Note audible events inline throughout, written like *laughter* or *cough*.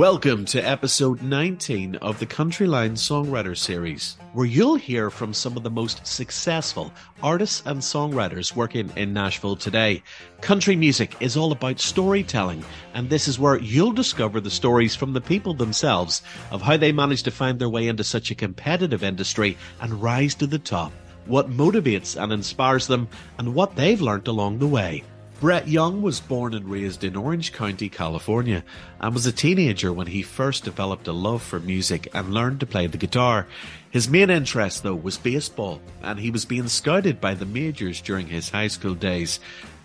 Welcome to episode 19 of the Countryline Songwriter Series, where you'll hear from some of the most successful artists and songwriters working in Nashville today. Country music is all about storytelling, and this is where you'll discover the stories from the people themselves of how they managed to find their way into such a competitive industry and rise to the top, what motivates and inspires them, and what they've learnt along the way. Brett Young was born and raised in Orange County, California, and was a teenager when he first developed a love for music and learned to play the guitar. His main interest, though, was baseball, and he was being scouted by the majors during his high school days.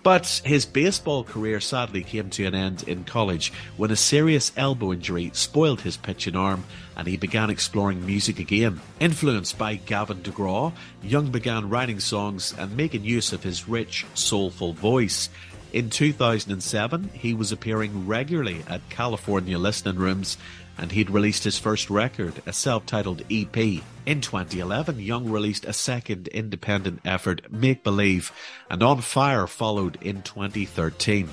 But his baseball career sadly came to an end in college when a serious elbow injury spoiled his pitching arm and he began exploring music again. Influenced by Gavin DeGraw, Young began writing songs and making use of his rich, soulful voice. In 2007, he was appearing regularly at California listening rooms and he'd released his first record, a self-titled EP. In 2011, Young released a second independent effort, Make Believe, and On Fire followed in 2013.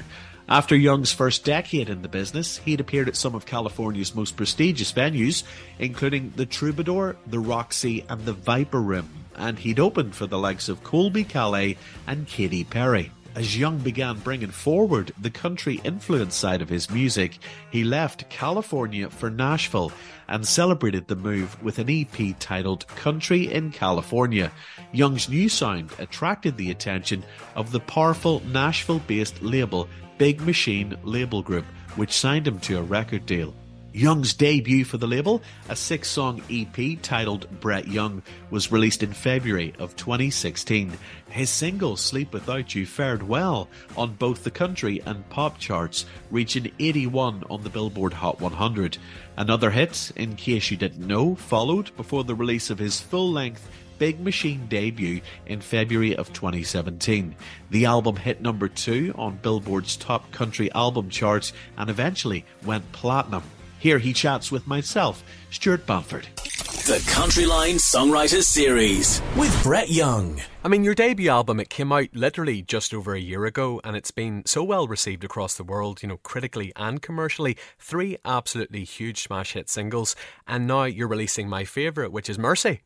After Young's first decade in the business, he'd appeared at some of California's most prestigious venues, including the Troubadour, the Roxy, and the Viper Room, and he'd opened for the likes of Colbie Caillat and Katy Perry. As Young began bringing forward the country influence side of his music, he left California for Nashville and celebrated the move with an EP titled Country in California. Young's new sound attracted the attention of the powerful Nashville based label Big Machine Label Group, which signed him to a record deal. Young's debut for the label, a six song EP titled Brett Young, was released in February of 2016. His single Sleep Without You fared well on both the country and pop charts, reaching 81 on the Billboard Hot 100. Another hit, in case you didn't know, followed before the release of his full length Big Machine debut in February of 2017. The album hit number two on Billboard's top country album charts and eventually went platinum. Here he chats with myself, Stuart Bamford. The Countryline Songwriters Series with Brett Young. I mean, your debut album, it came out literally just over a year ago and it's been so well received across the world, you know, critically and commercially. Three absolutely huge smash hit singles. And now you're releasing my favourite, which is Mercy.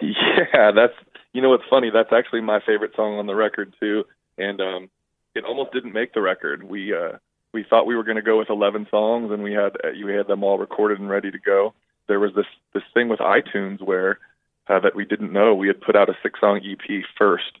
Yeah, that's, you know, what's funny. That's actually my favorite song on the record, too. And um, it almost didn't make the record. We, uh, we thought we were going to go with 11 songs and we had we had them all recorded and ready to go. There was this this thing with iTunes where uh, that we didn't know we had put out a six song EP first,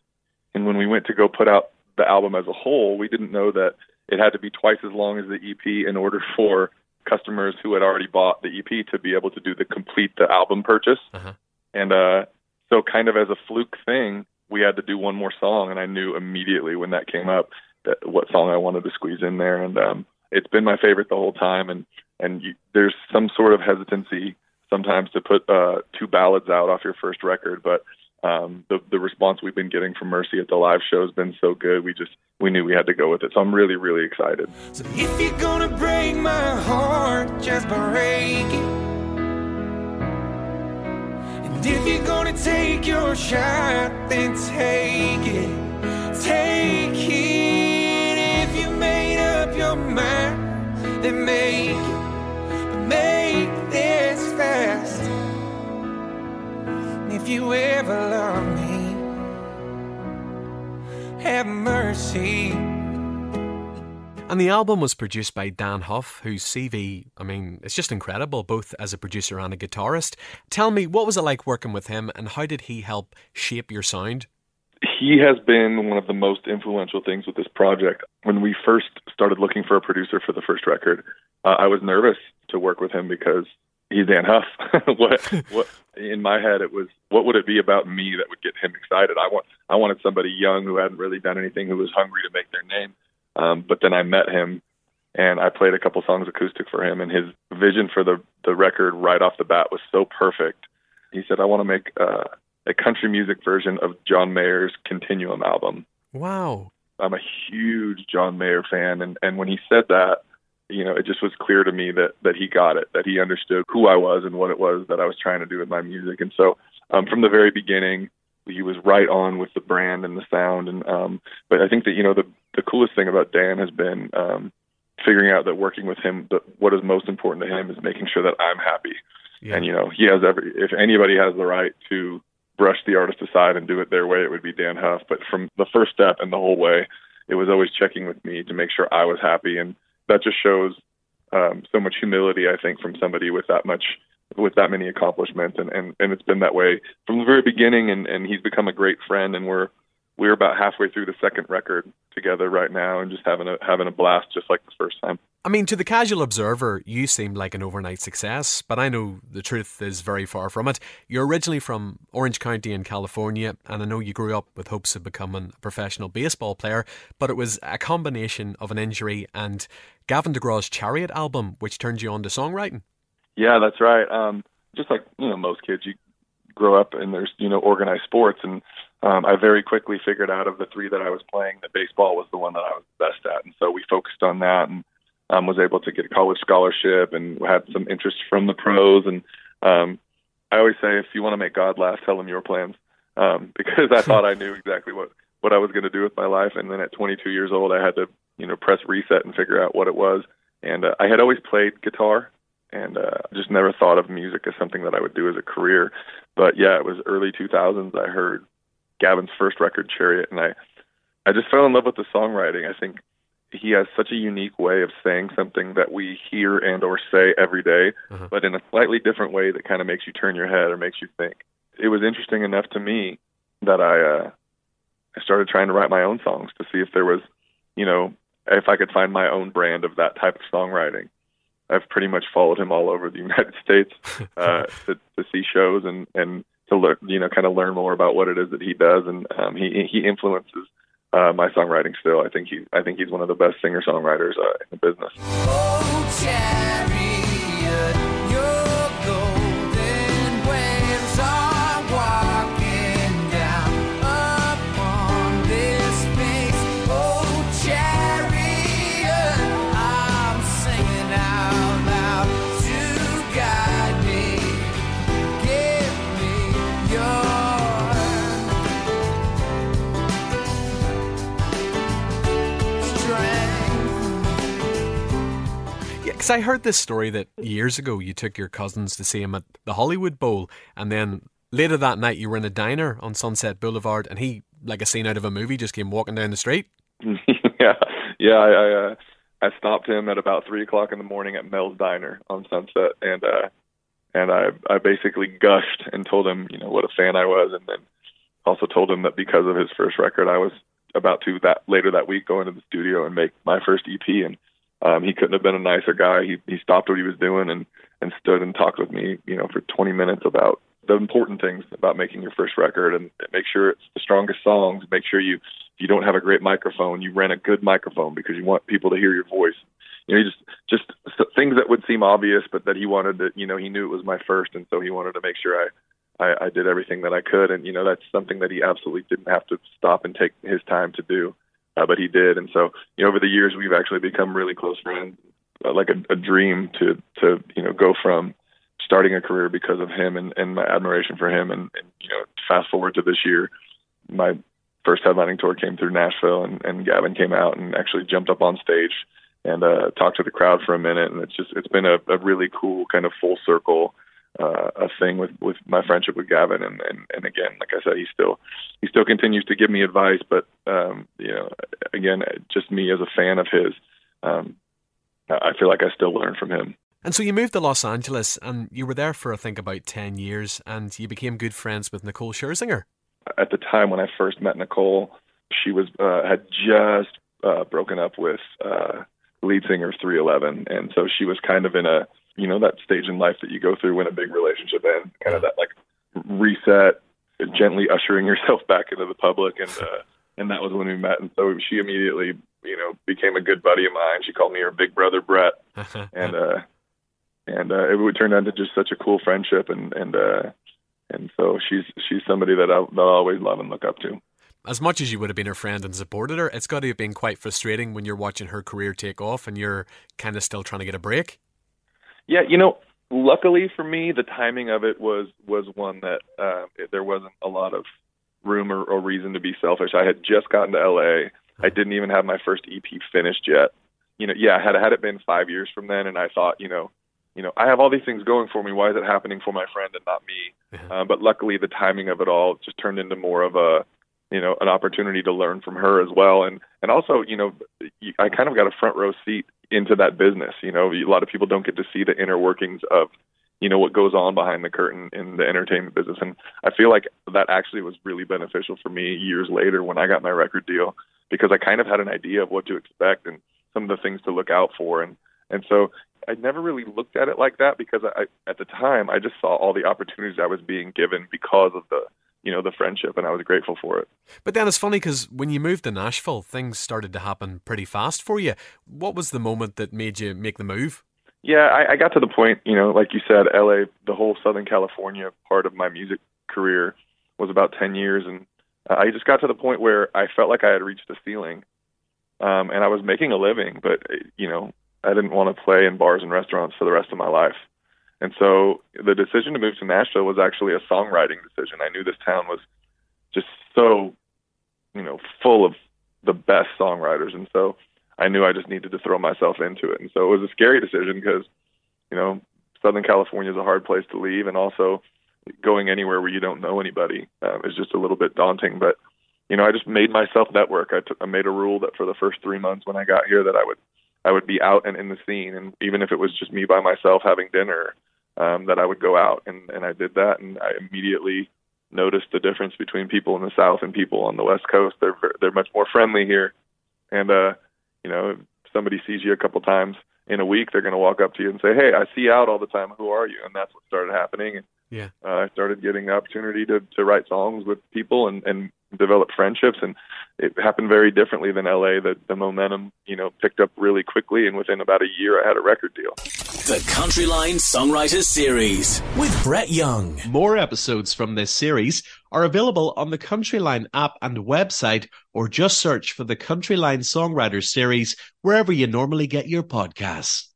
and when we went to go put out the album as a whole, we didn't know that it had to be twice as long as the EP in order for customers who had already bought the EP to be able to do the complete the album purchase. Uh-huh. And uh, so, kind of as a fluke thing, we had to do one more song, and I knew immediately when that came up that, what song I wanted to squeeze in there, and um, it's been my favorite the whole time. And and you, there's some sort of hesitancy sometimes to put uh, two ballads out off your first record, but um, the the response we've been getting from Mercy at the live show has been so good. We just we knew we had to go with it, so I'm really really excited. So if you're gonna break my heart, just break it. And if you're gonna take your shot, then take it, take it if you ever love me, have mercy. And the album was produced by Dann Huff, whose CV, I mean, it's just incredible, both as a producer and a guitarist. Tell me, what was it like working with him and how did he help shape your sound? he has been one of the most influential things with this project. When we first started looking for a producer for the first record, uh, I was nervous to work with him because he's Dann Huff. *laughs* what, what in my head it was what would it be about me that would get him excited? I want I wanted somebody young who hadn't really done anything who was hungry to make their name. Um, but then I met him and I played a couple songs acoustic for him and his vision for the the record right off the bat was so perfect. He said I want to make uh a country music version of John Mayer's Continuum album. Wow. I'm a huge John Mayer fan and and when he said that, you know, it just was clear to me that that he got it, that he understood who I was and what it was that I was trying to do with my music. And so, um from the very beginning, he was right on with the brand and the sound and um but I think that you know the the coolest thing about Dann has been um figuring out that working with him, that what is most important to him is making sure that I'm happy. Yeah. And you know, he has every. If anybody has the right to brush the artist aside and do it their way, it would be Dann Huff. But from the first step and the whole way, it was always checking with me to make sure I was happy, and that just shows um, so much humility. I think from somebody with that much with that many accomplishments, and and and it's been that way from the very beginning. And and he's become a great friend, and we're we're about halfway through the second record together right now and just having a having a blast just like the first time. I mean, to the casual observer, you seem like an overnight success, but I know the truth is very far from it. You're originally from Orange County in California, and I know you grew up with hopes of becoming a professional baseball player, but it was a combination of an injury and Gavin DeGraw's Chariot album which turned you on to songwriting. Yeah, that's right. Um, just like you know, most kids, you grow up and there's you know organized sports and um, I very quickly figured out of the three that I was playing that baseball was the one that I was best at, and so we focused on that and um, was able to get a college scholarship and had some interest from the pros. And um, I always say, if you want to make God laugh, tell him your plans, um, *laughs* because I thought I knew exactly what what I was going to do with my life. And then at 22 years old, I had to you know press reset and figure out what it was. And uh, I had always played guitar and uh, just never thought of music as something that I would do as a career. But yeah, it was early 2000s. I heard Gavin's first record, Chariot, and I I just fell in love with the songwriting. I think he has such a unique way of saying something that we hear and or say every day, uh-huh. but in a slightly different way that kind of makes you turn your head or makes you think. It was interesting enough to me that I uh I started trying to write my own songs to see if there was, you know, if I could find my own brand of that type of songwriting. I've pretty much followed him all over the *laughs* United States uh, *laughs* to, to see shows and and to learn, you know, kind of learn more about what it is that he does, and um, he he influences uh, my songwriting still. I think he I think he's one of the best singer songwriters uh, in the business. Oh, Because I heard this story that years ago you took your cousins to see him at the Hollywood Bowl, and then later that night you were in a diner on Sunset Boulevard, and he, like a scene out of a movie, just came walking down the street. *laughs* yeah, yeah. I I, uh, I stopped him at about three o'clock in the morning at Mel's Diner on Sunset, and uh, and I I basically gushed and told him you know what a fan I was, and then also told him that because of his first record, I was about to that later that week go into the studio and make my first EP, and um, he couldn't have been a nicer guy. He he stopped what he was doing and and stood and talked with me, you know, for 20 minutes about the important things about making your first record and make sure it's the strongest songs. Make sure you if you don't have a great microphone, you rent a good microphone because you want people to hear your voice. You know, just just things that would seem obvious, but that he wanted to, you know, he knew it was my first, and so he wanted to make sure I I, I did everything that I could, and you know that's something that he absolutely didn't have to stop and take his time to do uh, but he did. And so, you know, over the years, we've actually become really close friends, uh, like a, a dream to to you know go from starting a career because of him and, and my admiration for him. And, and you know, fast forward to this year, my first headlining tour came through Nashville, and, and Gavin came out and actually jumped up on stage and uh, talked to the crowd for a minute. And it's just it's been a, a really cool kind of full circle uh, a thing with with my friendship with Gavin, and and and again, like I said, he still he still continues to give me advice, but um, you know, again, just me as a fan of his, um, I feel like I still learn from him. And so you moved to Los Angeles, and you were there for I think about ten years, and you became good friends with Nicole Scherzinger. At the time when I first met Nicole, she was uh, had just uh, broken up with uh, lead singer 311, and so she was kind of in a you know that stage in life that you go through when a big relationship ends, kind of that like reset, gently ushering yourself *laughs* back into the public, and uh, and that was when we met. And so she immediately, you know, became a good buddy of mine. She called me her big brother Brett, *laughs* and uh, and uh, it would turn into just such a cool friendship, and and uh, and so she's she's somebody that I that I always love and look up to as much as you would have been her friend and supported her, it's got to have been quite frustrating when you're watching her career take off and you're kind of still trying to get a break. Yeah, you know, luckily for me, the timing of it was was one that uh, it, there wasn't a lot of room or, or reason to be selfish. I had just gotten to LA. I didn't even have my first EP finished yet, you know, yeah, I had had it been five years from then, and I thought, you know, you know, I have all these things going for me. Why is it happening for my friend and not me? Uh, but luckily, the timing of it all just turned into more of a, you know, an opportunity to learn from her as well, and and also, you know, I kind of got a front row seat into that business. You know, a lot of people don't get to see the inner workings of, you know, what goes on behind the curtain in the entertainment business, and I feel like that actually was really beneficial for me years later when I got my record deal because I kind of had an idea of what to expect and some of the things to look out for, and and so I never really looked at it like that because I, at the time, I just saw all the opportunities I was being given because of the, you know, the friendship, and I was grateful for it. But then it's funny because when you moved to Nashville, things started to happen pretty fast for you. What was the moment that made you make the move? Yeah, I, I got to the point, you know, like you said, LA, the whole Southern California part of my music career was about 10 years. And I just got to the point where I felt like I had reached the ceiling. Um, and I was making a living, but, you know, I didn't want to play in bars and restaurants for the rest of my life. And so the decision to move to Nashville was actually a songwriting decision. I knew this town was just so, you know, full of the best songwriters. And so I knew I just needed to throw myself into it. And so it was a scary decision because, you know, Southern California is a hard place to leave. And also going anywhere where you don't know anybody um, is just a little bit daunting. But, you know, I just made myself network. I, t- I made a rule that for the first three months when I got here that I would I would be out and in the scene, and even if it was just me by myself having dinner, um, that I would go out, and and I did that, and I immediately noticed the difference between people in the South and people on the West Coast. They're they're much more friendly here, and uh, you know, if somebody sees you a couple times in a week, they're going to walk up to you and say, "Hey, I see you out all the time. Who are you?" And that's what started happening. And yeah, uh, I started getting the opportunity to to write songs with people and and develop friendships and it happened very differently than LA the the momentum you know picked up really quickly and within about a year I had a record deal. The Countryline Songwriters Series with Brett Young. More episodes from this series are available on the Countryline app and website or just search for the Countryline Songwriters Series wherever you normally get your podcasts